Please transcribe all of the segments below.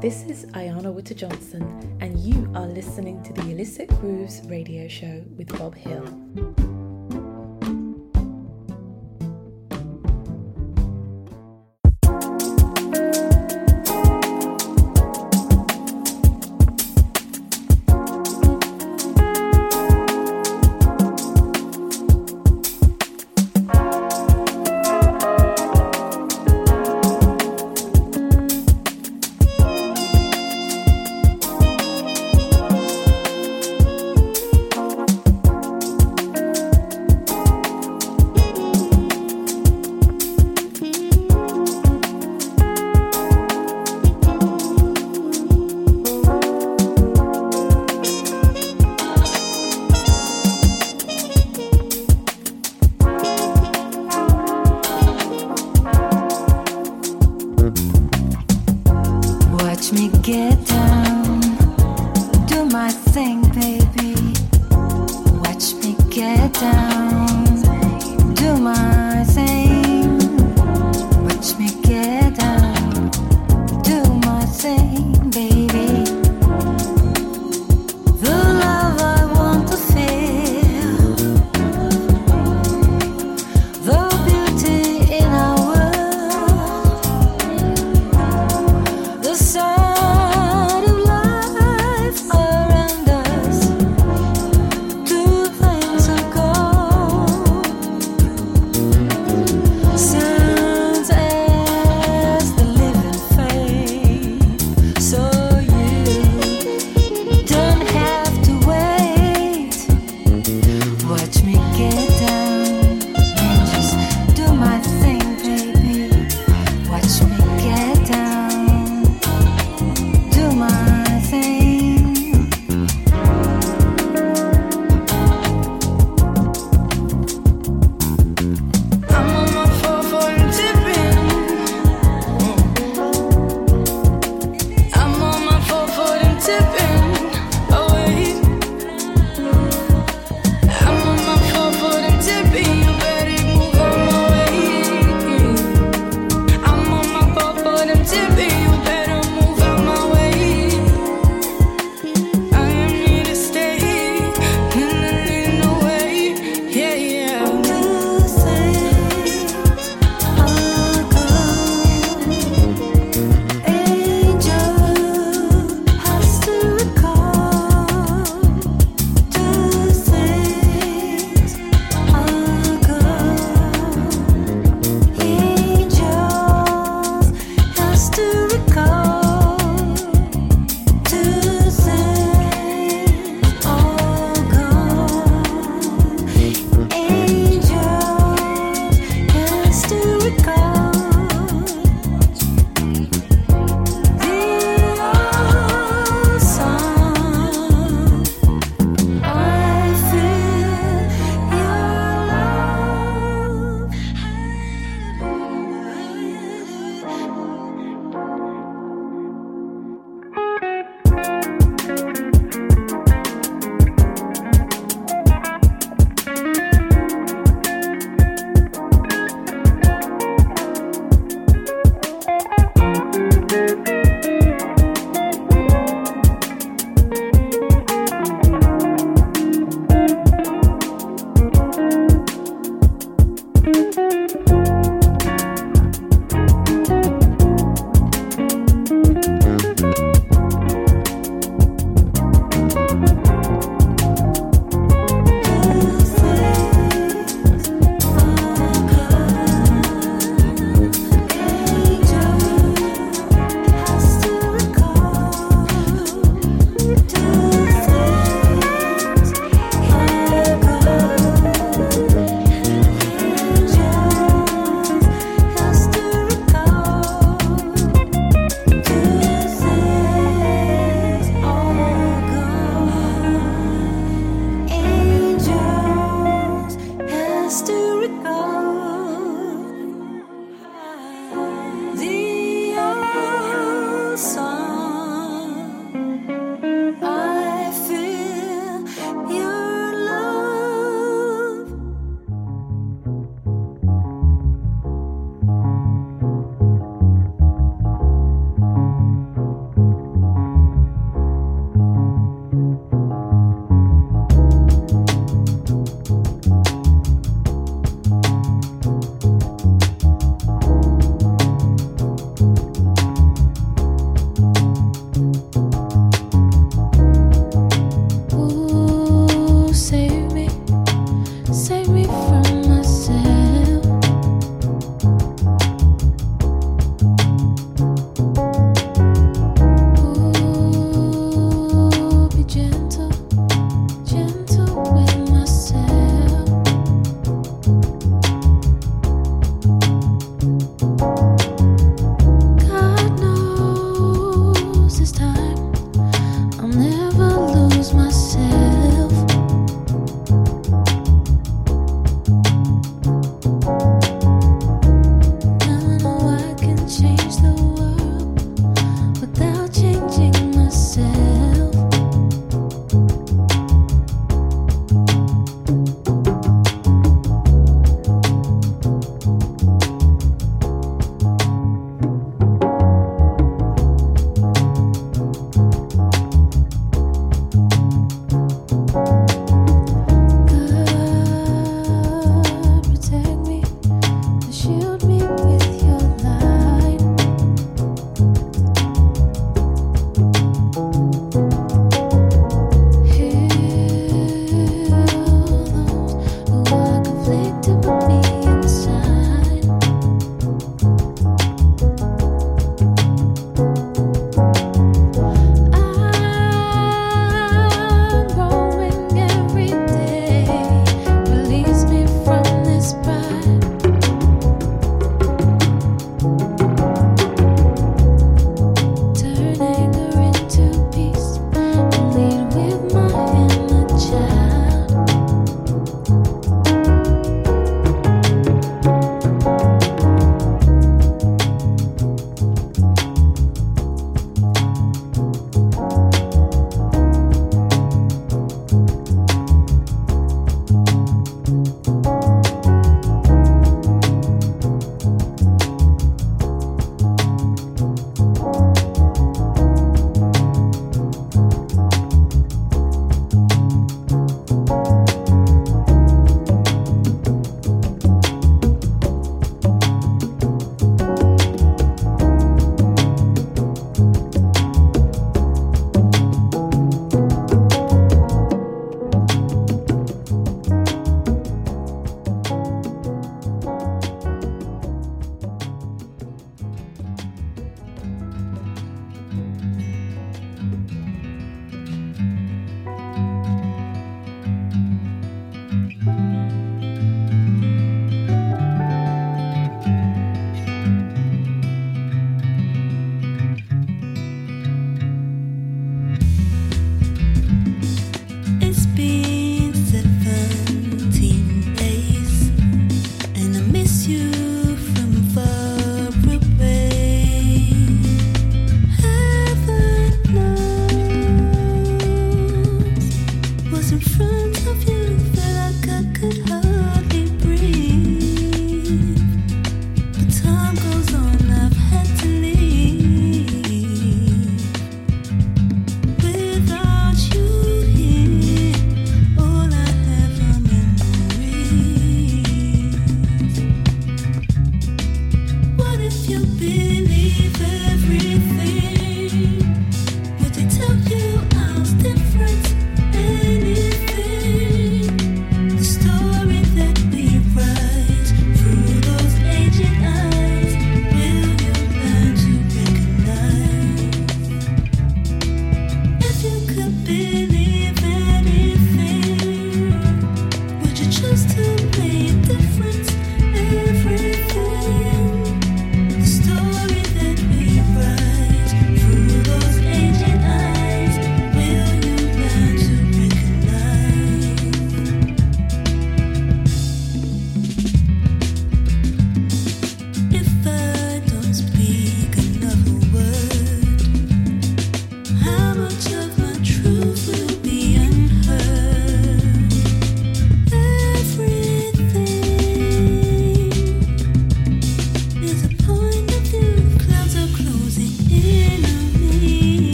This is Ayanna Witter-Johnson, and you are listening to the Illicit Grooves radio show with Bob Hill.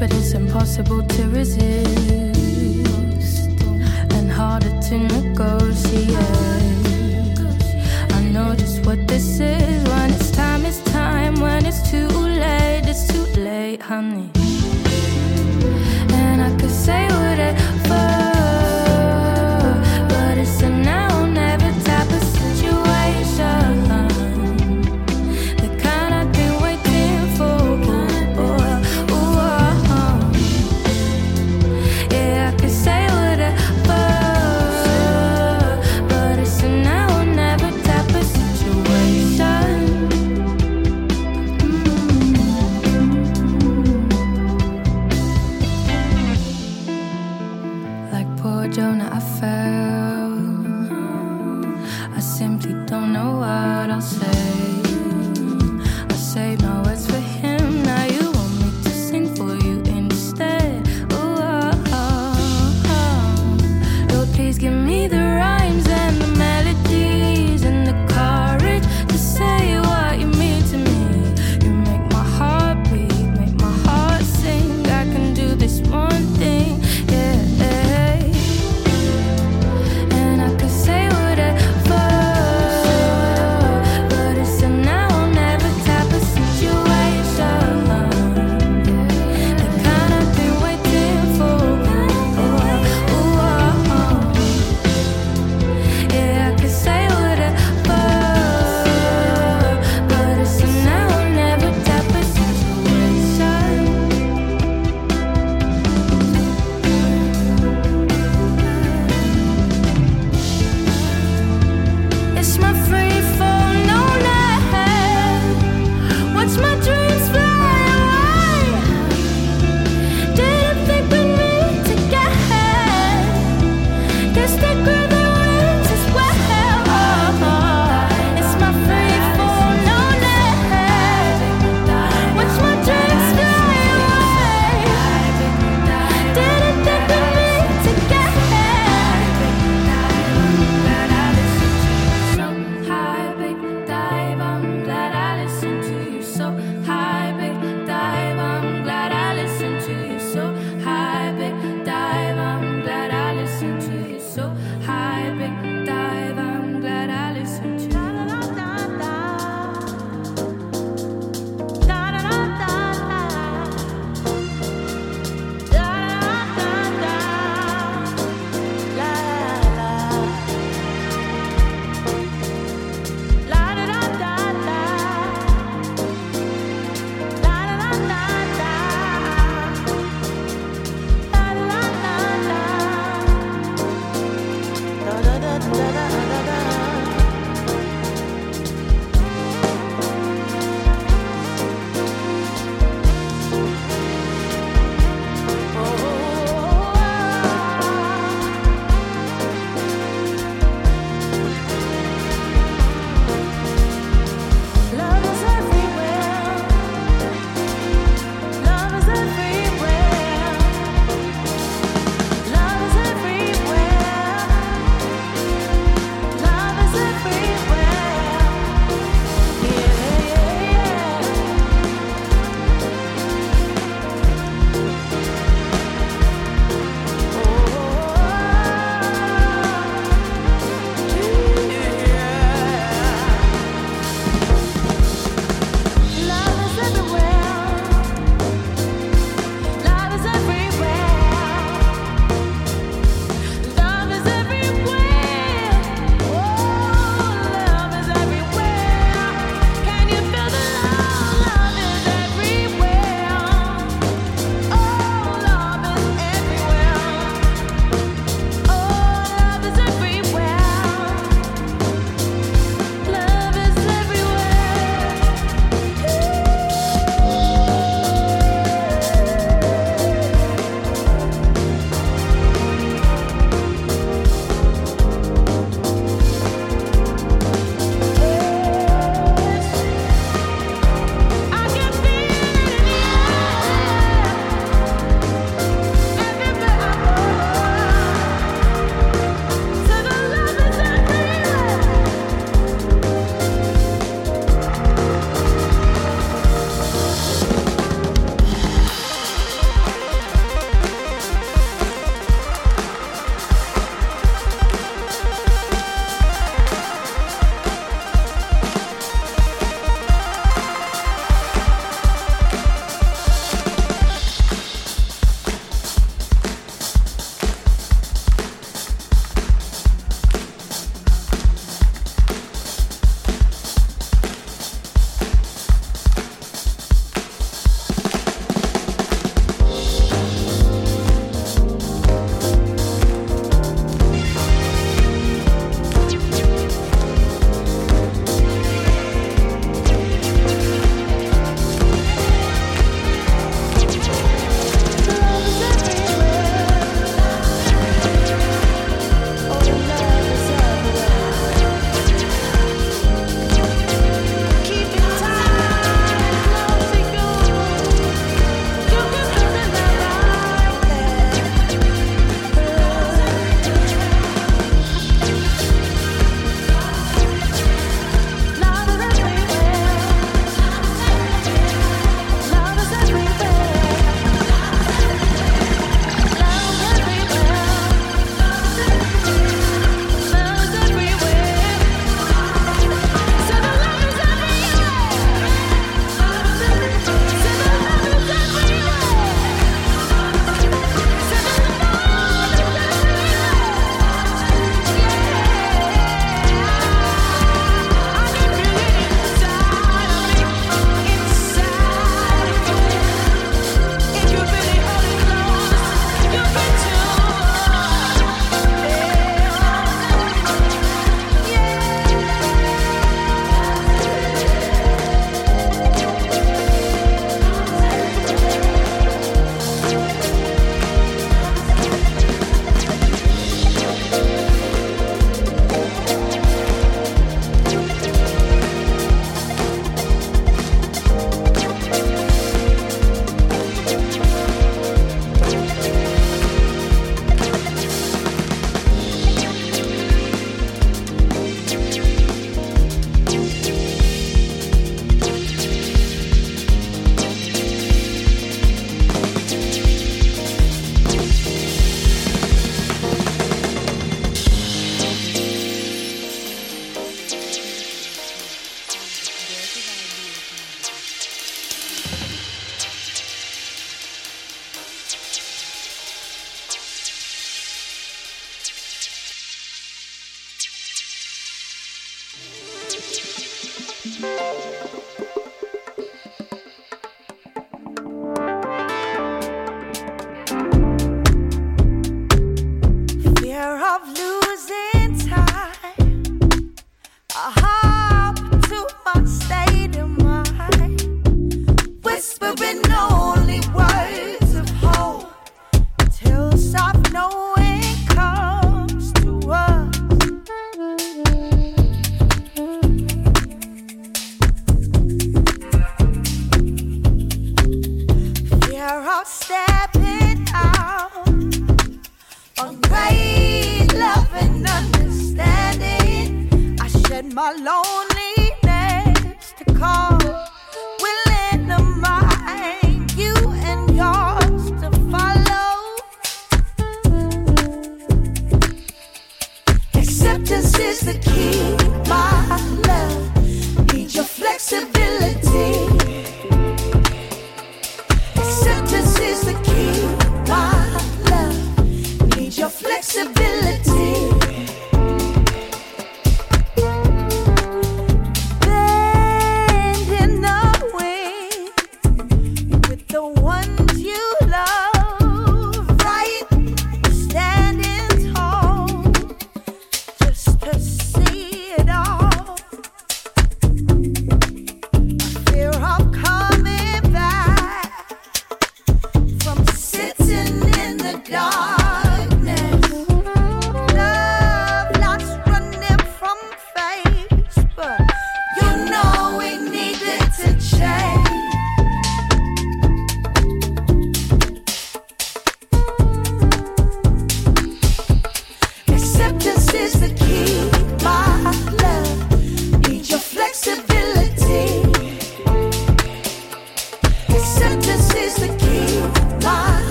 But it's impossible to resist and harder to negotiate.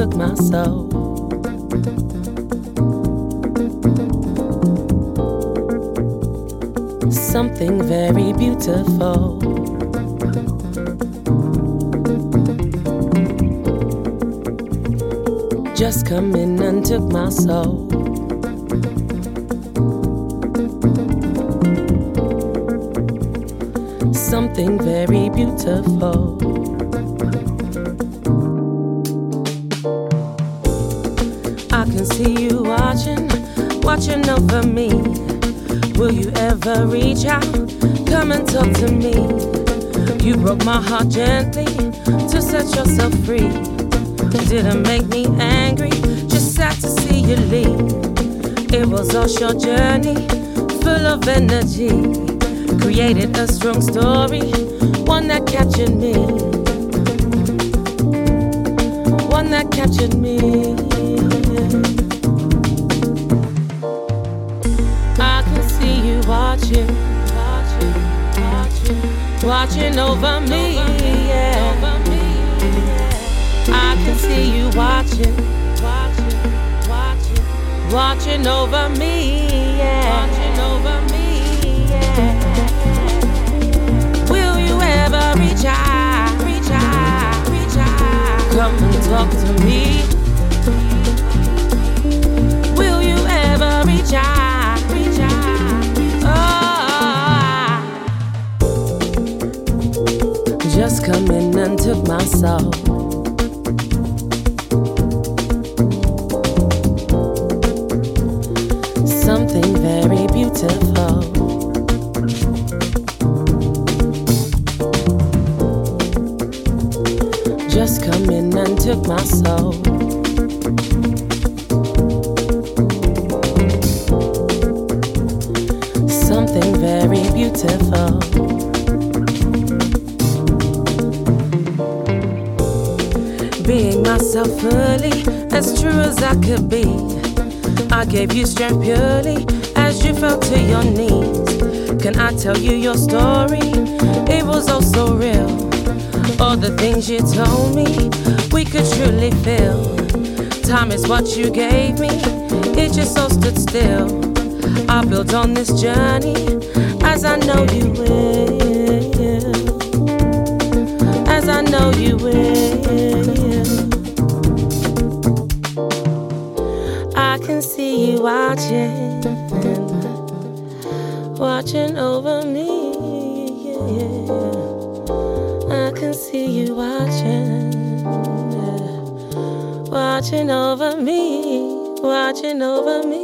Took my soul. Something very beautiful. Just come in and took my soul. Something very beautiful. Watching over me. Will you ever reach out? Come and talk to me. You broke my heart gently to set yourself free. Didn't make me angry, just sad to see you leave. It was all your journey, full of energy. Created a strong story, one that captured me. One that captured me. Watching, watching, watching, watching over me. Yeah. I can see you watching, watching, watching, watching over me. Yeah. Watching over me. Yeah. Will you ever reach out, reach out, reach out? Come and talk to me. Come in and took my soul. Something very beautiful. Just come in and took my soul. Something very beautiful. Myself fully, as true as I could be. I gave you strength purely as you fell to your knees. Can I tell you your story? It was all so real. All the things you told me, we could truly feel. Time is what you gave me, it just all stood still. I built on this journey as I know you will. As I know you will. Watching, watching over me. Yeah. I can see you watching, yeah. watching over me, watching over me.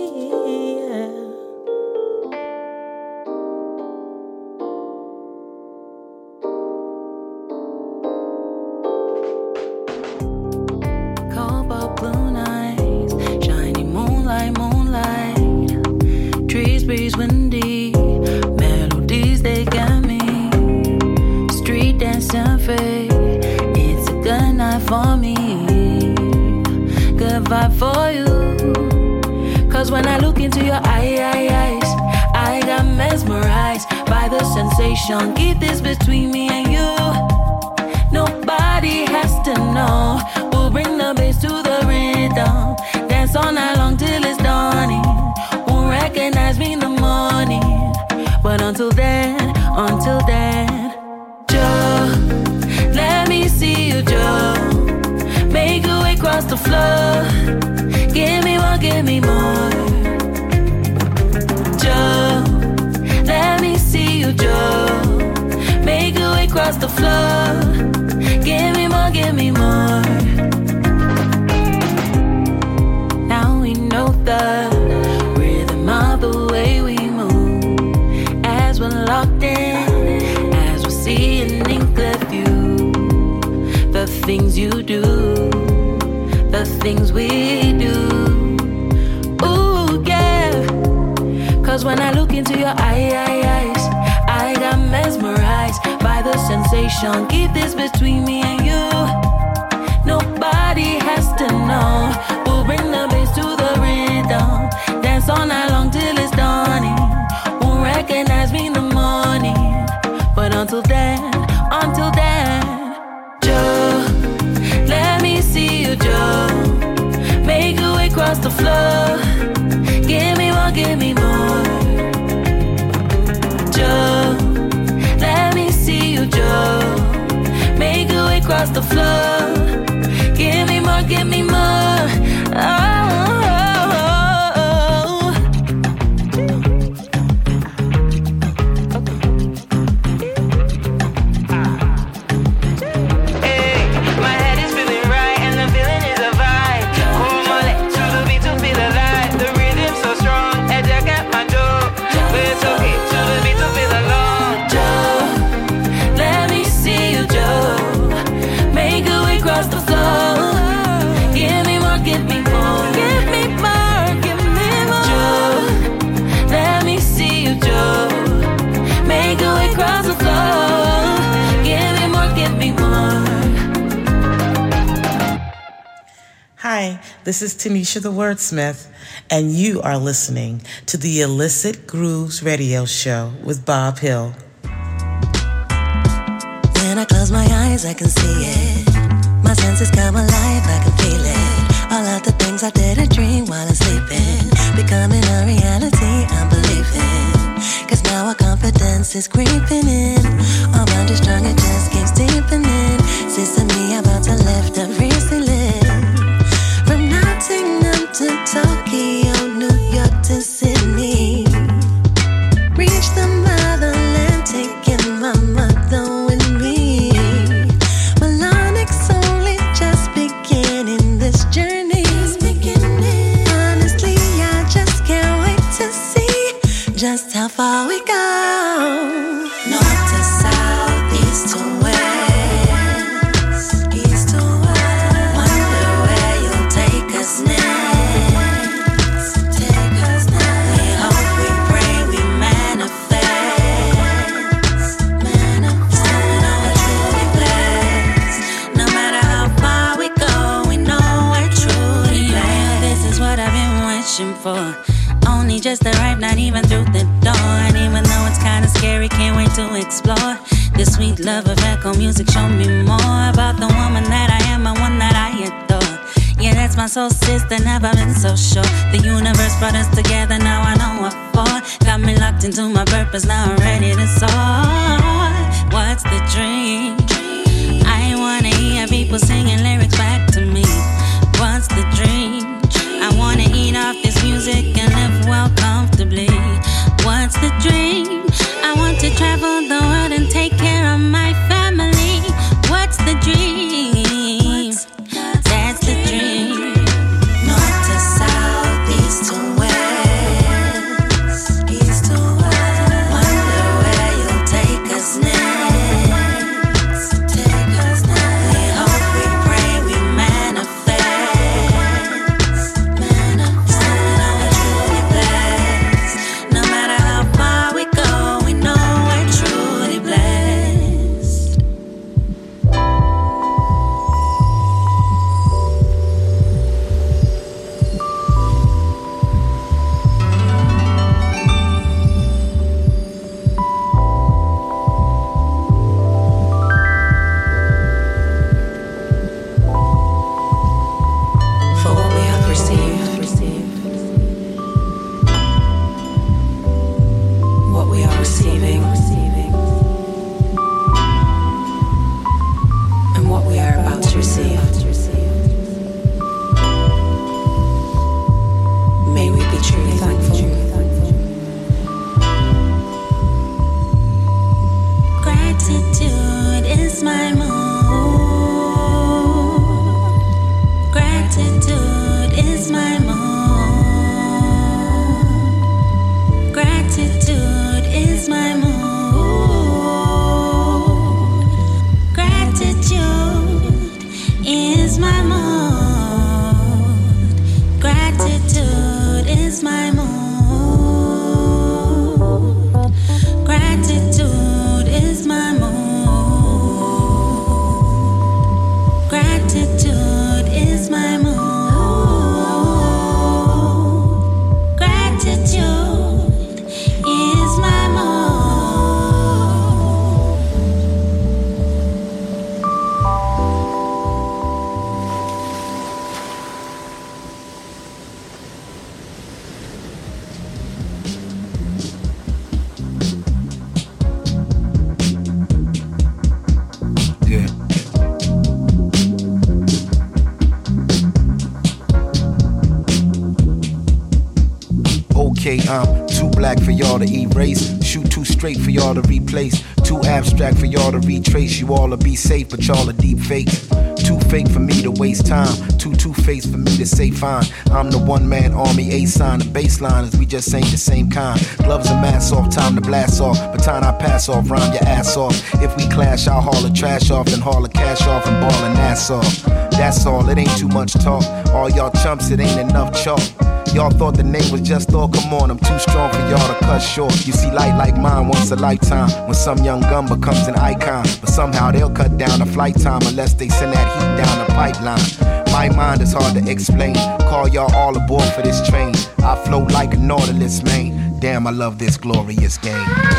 The floor. Give me more, give me more. Jo, let me see you, Jo Make your way across the floor. Give me more, give me more. Now we know the rhythm of the way we move. As we're locked in, as we're seeing in clear view. The things you do, the things we do. Ooh, yeah. Cause when I look into your eyes, I got mesmerized by the sensation. Keep this between me and you. Nobody has to know. We'll bring the bass to the rhythm. Dance all night long till it's dawning. Won't recognize me in the morning. But until then, give me more. Jo, let me see you, Jo. Make your way across the floor. Give me more, give me more. This is Tanisha the Wordsmith, and you are listening to the Illicit Grooves Radio Show with Bob Hill. When I close my eyes, I can see it. My senses come alive, I can feel it. All of the things I didn't dream while I'm sleeping, becoming a reality, I'm believing. Cause now our confidence is creeping in. Our bond is strong, it just keeps deepening. Sister me about to lift up recently. Even through the door. And even though it's kinda scary, can't wait to explore. This sweet love of echo music, show me more about the woman that I am, and one that I adore. Yeah, that's my soul sister, never been so sure. The universe brought us together, now I know what for. Got me locked into my purpose, now I'm ready to soar. What's the dream? I wanna hear people singing lyrics back to me. What's the dream? I'm too black for y'all to erase. Shoot too straight for y'all to replace. Too abstract for y'all to retrace. You all to be safe, but y'all are deep fakes. Too fake for me to waste time. Too two faced for me to say fine. I'm the one man army, A sign. The baseline is we just ain't the same kind. Gloves and masks off, time to blast off. Baton I pass off, rhyme your ass off. If we clash, I'll haul the trash off, then haul the cash off and ball an ass off. That's all, it ain't too much talk. All y'all chumps, it ain't enough chalk. Y'all thought the name was just all come on, I'm too strong for y'all to cut short. You see, light like mine once a lifetime. When some young gun becomes an icon, but somehow they'll cut down the flight time unless they send that heat down the pipeline. My mind is hard to explain. Call y'all all aboard for this train. I float like a Nautilus, man. Damn, I love this glorious game.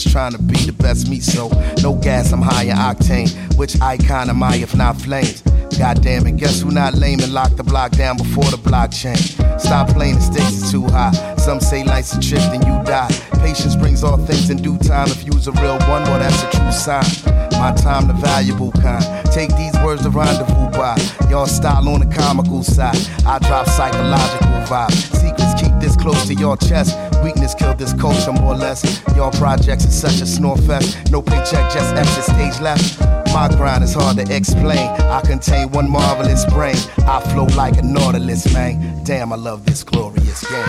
Just trying to be the best me. So no gas, I'm high in octane. Which icon am I if not flames? God damn it, guess who not lame and locked the block down before the blockchain? Stop playing, the stakes is too high. Some say life's a trip, then you die. Patience brings all things in due time. If you's a real one, well, that's a true sign. My time, the valuable kind. Take these words to rendezvous by. Y'all style on the comical side. I drop psychological vibes. Close to your chest. Weakness killed this culture more or less. Y'all projects is such a snore fest. No paycheck, just exit stage left. My grind is hard to explain. I contain one marvelous brain. I flow like a nautilus, man. Damn, I love this glorious game.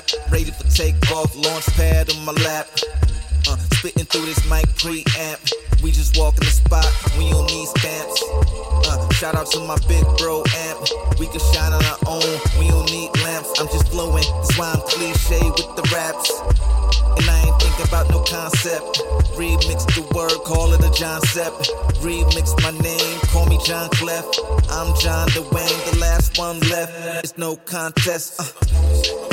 Slap. Ready for takeoff, launch pad on my lap. Uh, spitting through this mic preamp. We just walk in the spot, we don't need stamps. Uh, shout out to my big bro amp. We can shine on our own, we don't need lamps. I'm just flowing, that's why I'm cliche with the raps. And I ain't thinking about no concept. Remix the word, call it a John Sepp. Remix my name, call me John Clef. I'm John DeWayne, the last one left. It's no contest. Uh.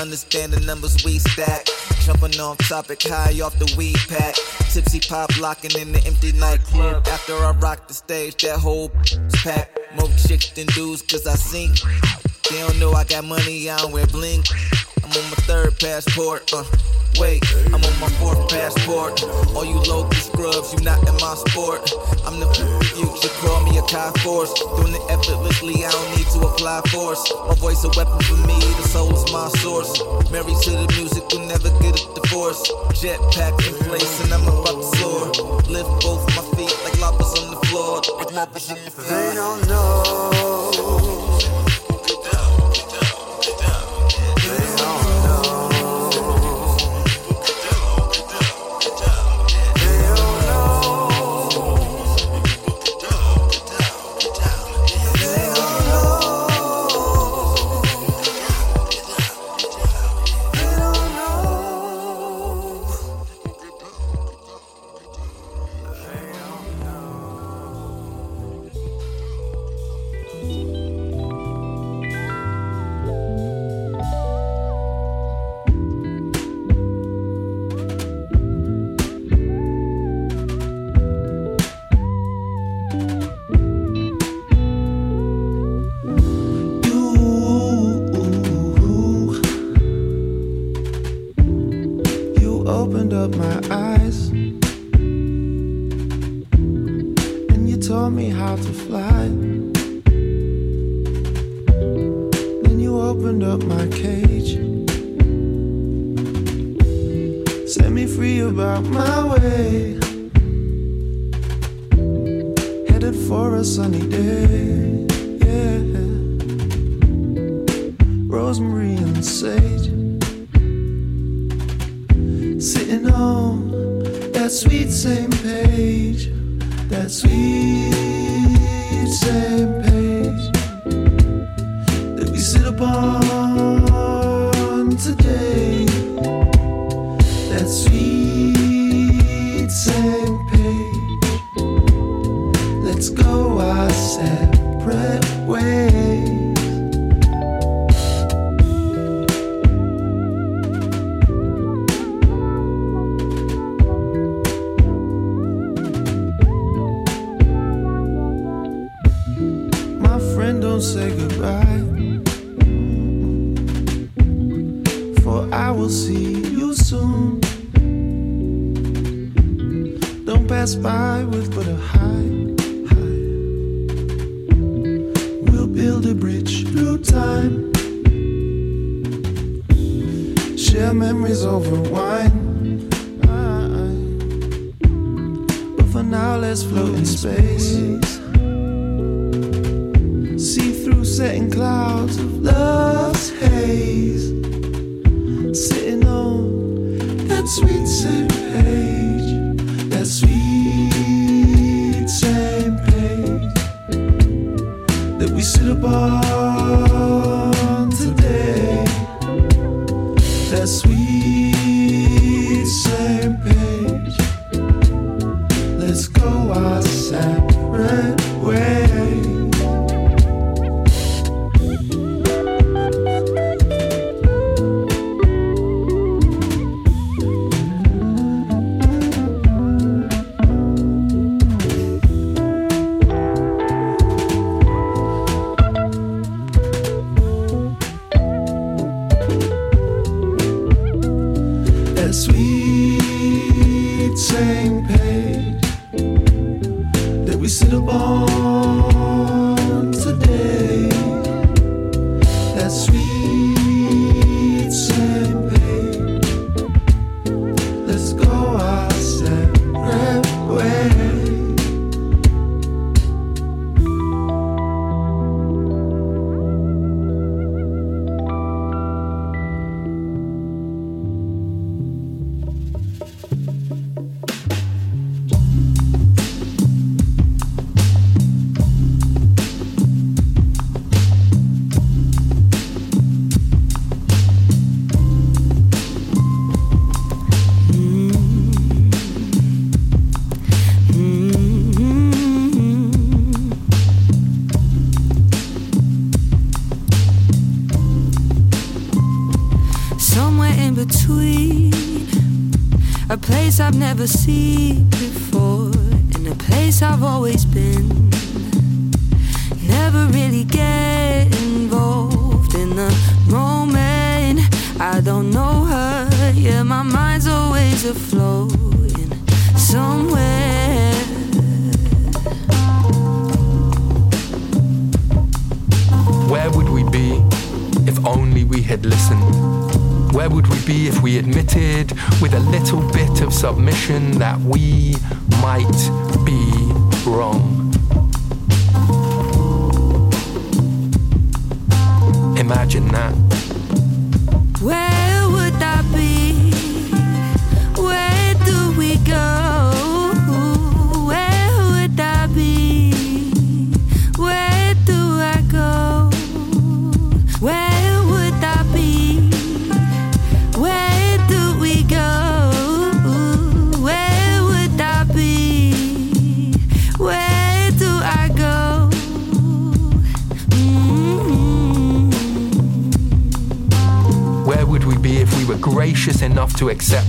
Understand the numbers we stack. Jumping off topic high off the weed pack. Tipsy pop locking in the empty nightclub. After I rock the stage, that whole pack. More chicks than dudes, cause I sing. They don't know I got money, I don't wear bling. I'm on my third passport. Uh. Wait, I'm on my fourth passport. All you local scrubs, you not in my sport. I'm the future, call me a Kai Force. Doing it effortlessly, I don't need to apply force. My voice a weapon for me, the soul is my source. Married to the music, will never get a divorce. Jetpack in place, and I'm about to soar. Lift both my feet like lobsters on the floor. Like lobsters on the floor. They don't know.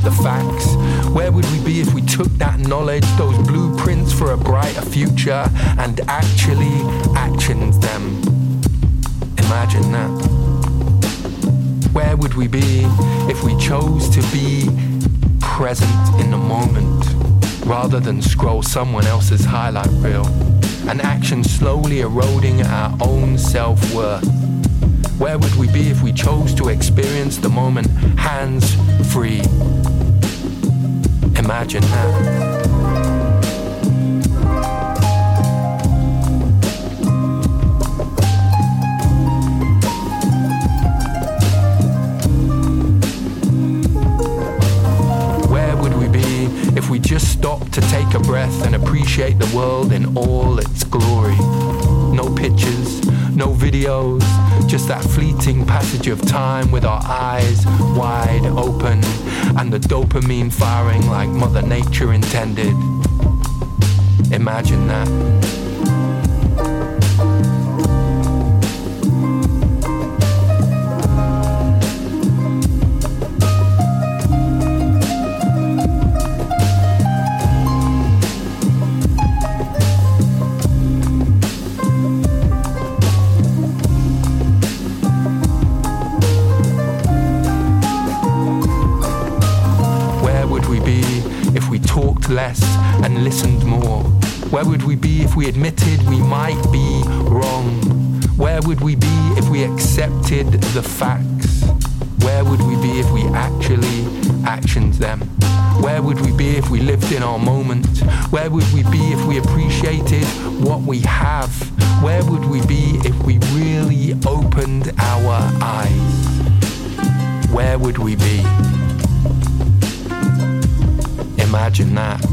The facts? Where would we be if we took that knowledge, those blueprints for a brighter future, and actually actioned them? Imagine that. Where would we be if we chose to be present in the moment rather than scroll someone else's highlight reel An action slowly eroding our own self worth? Where would we be if we chose to experience the moment hands free? Imagine that. Where would we be if we just stopped to take a breath and appreciate the world in all its glory? No pictures, no videos, just that fleeting passage of time with our eyes wide open and the dopamine firing like Mother Nature intended. Imagine that. Less and listened more? Where would we be if we admitted we might be wrong? Where would we be if we accepted the facts? Where would we be if we actually actioned them? Where would we be if we lived in our moment? Where would we be if we appreciated what we have? Where would we be if we really opened our eyes? Where would we be? Imagine that.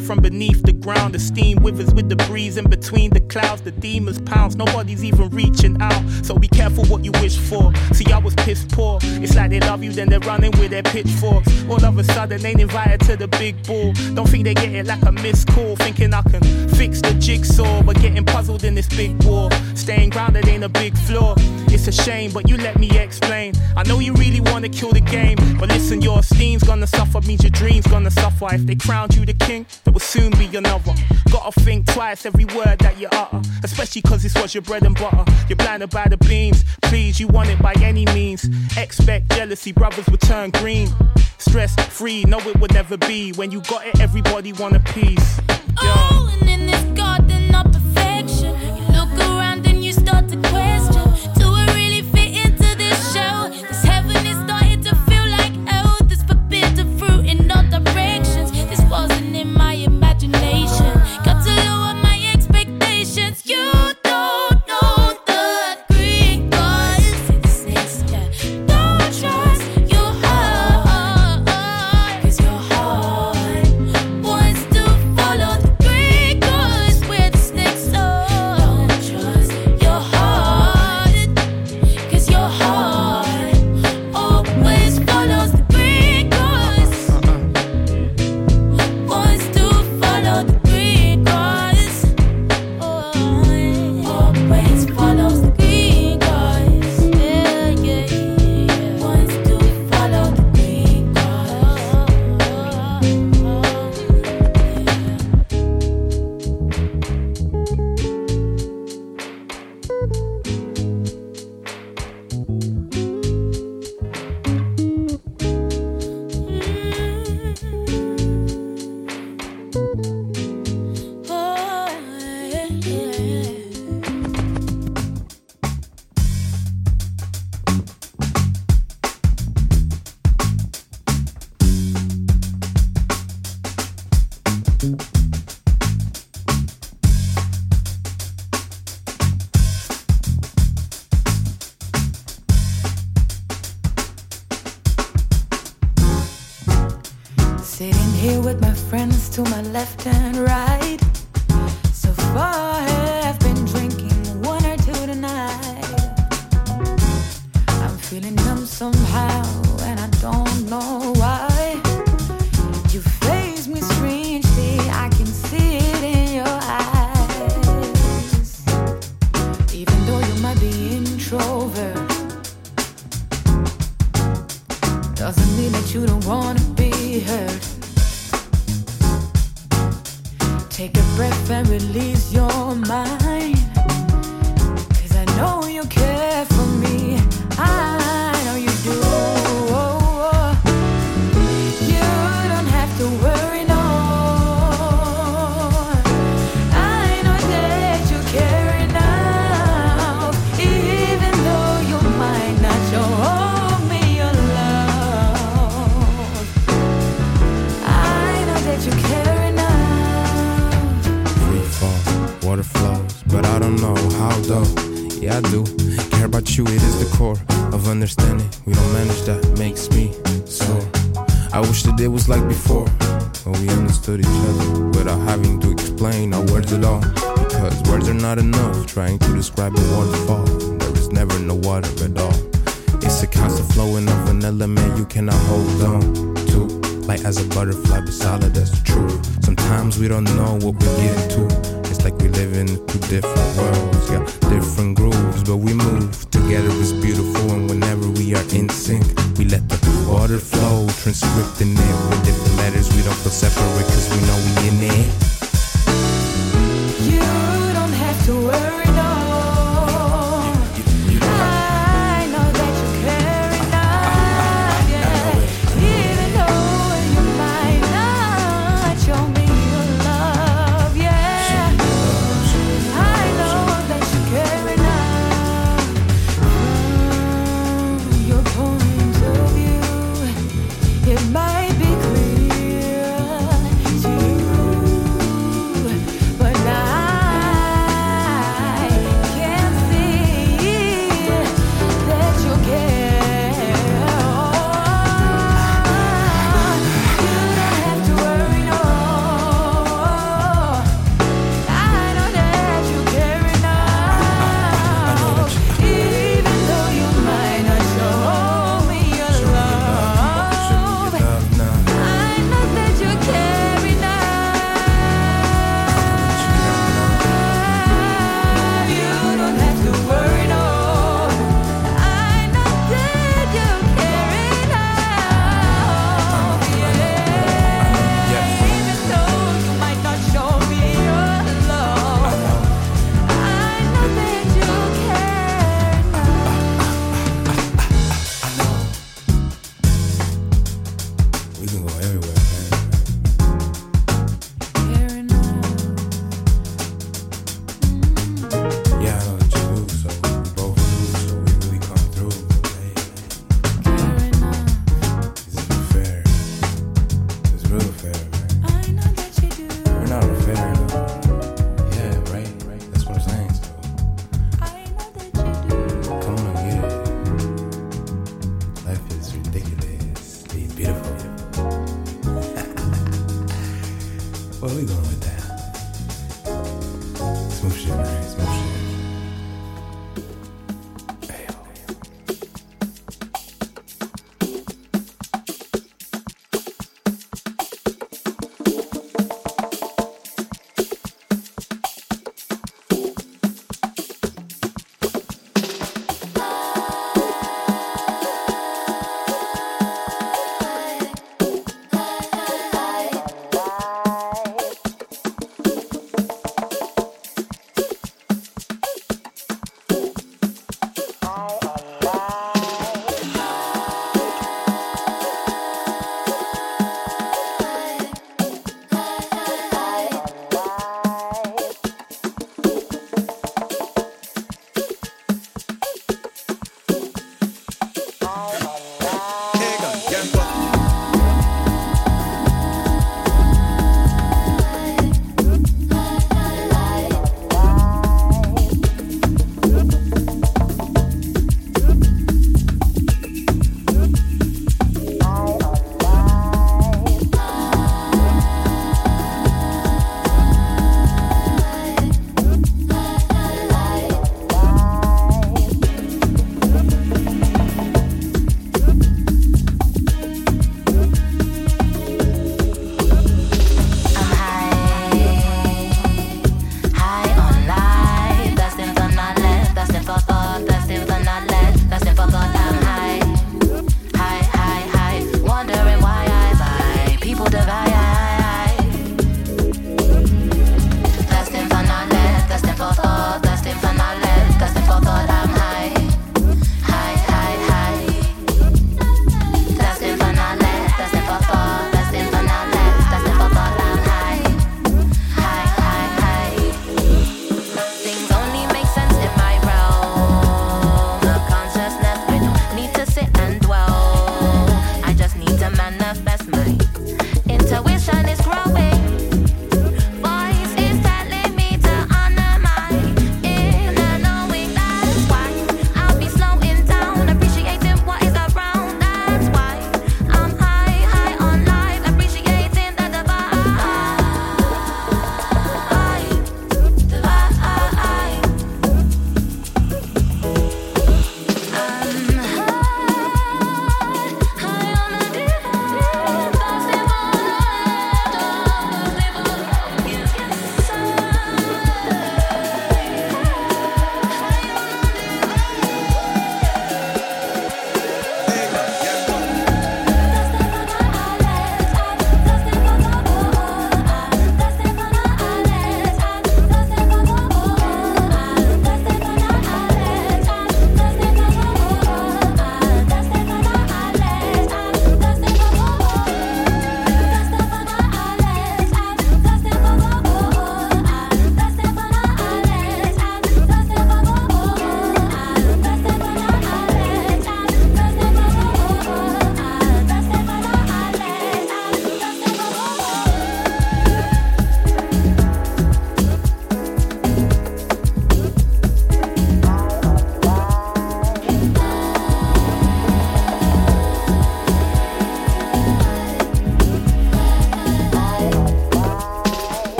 from beneath the ground. The steam withers with the breeze in between the clouds. The demons pounce, nobody's even reaching out. So be careful what you wish for. See, I was pissed poor. It's like they love you, then they're running with their pitchforks. All of a sudden, ain't invited to the big ball. Don't think they get it like a missed call, thinking I can fix the jigsaw, but getting puzzled in this big war. Staying grounded ain't a big flaw. It's a shame, but you let me explain. I know you really wanna kill the game, but listen, your esteem's gonna suffer, means your dreams gonna suffer. If they crowned you the king, there will soon be another. Gotta think twice every word that you utter, especially cause this was your bread and butter. You're blinded by the beams, please, you want it by any means. Expect jealousy, brothers will turn green. Stress free, no, it would never be. When you got it, everybody want a piece. And All in this garden up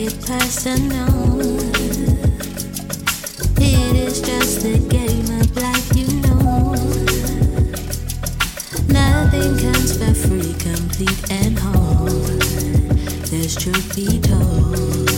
it personal. It is just a game of life, you know. Nothing comes for free, complete and whole. There's truth be told.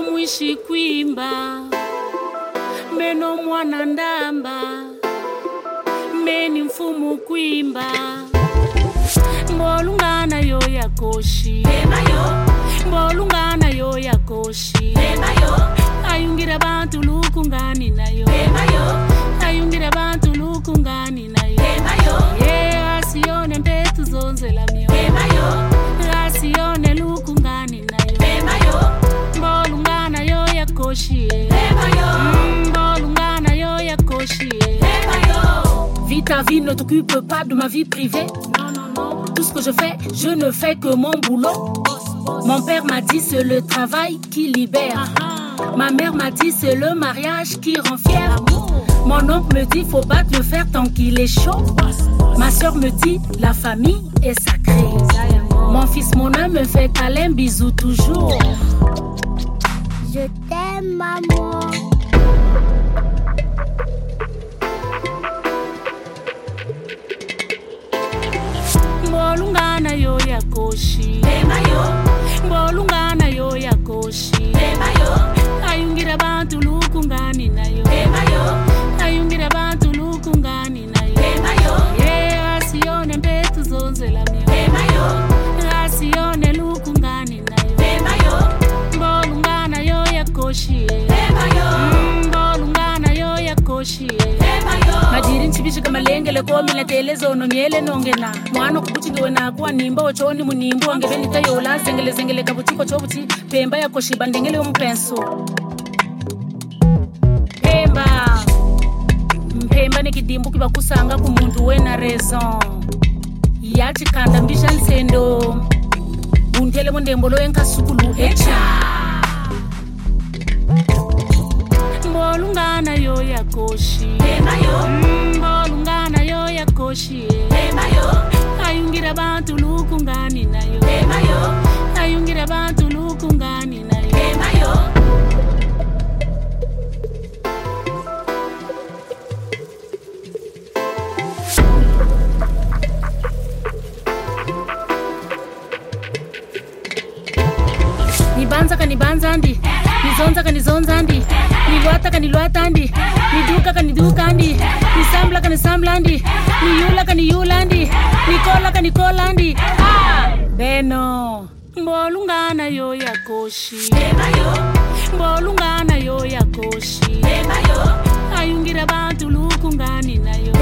Meno mwishi kwimba meno mwana ndamba meni mfumu kwimba. Mbolungana yo yakoshi mbolungana yo yakoshi ayungira bantu lukungani nayo. Ayungira bantu lukungani nayo. Ye asiyone mpetu zonzela myo yo yakoshi Mm, mbolungana yo yakoshi Vis ta vie, ne t'occupe pas de ma vie privée. Tout ce que je fais, je ne fais que mon boulot. Mon père m'a dit c'est le travail qui libère. Ma mère m'a dit c'est le mariage qui rend fier. Mon oncle me dit faut battre le fer tant qu'il est chaud. Ma soeur me dit la famille est sacrée. Mon fils, mon âme me fait câlin, bisous toujours. Je t'aime, maman. mbolungana yo yakoshi mbolungana yo. Yakoshi ayungira bantu komileteleza ono nyele nongena mwana kubuti ngewe nimba wochoni munimbu wangevelita yola zengelezengele kabutiko chobuti pemba yakoshiba ndengele yomupenso pemba. Mpemba ni kidimbu kivakusanga wena raison yachikanda mbisha nsendo. Unthele mundembo loyenkasukulu echa. Mbolungana yo yakoshi mm, mbolungana yakoshiye ayungira bantu lukungani nayo. Ayungira bantu lukungani nayo. Nibanza kanibanza ndi nizonza kanizonza ndi nilwata kanilwata andi. Niduka kaniduka andi. Nisambla kanisambla andi. Niyula kaniyula andi. Nikola kanikola andi. Ah! beno mbolungana yo yakoshi mbolungana yo yakoshi ayungira bantu lukungani nayo.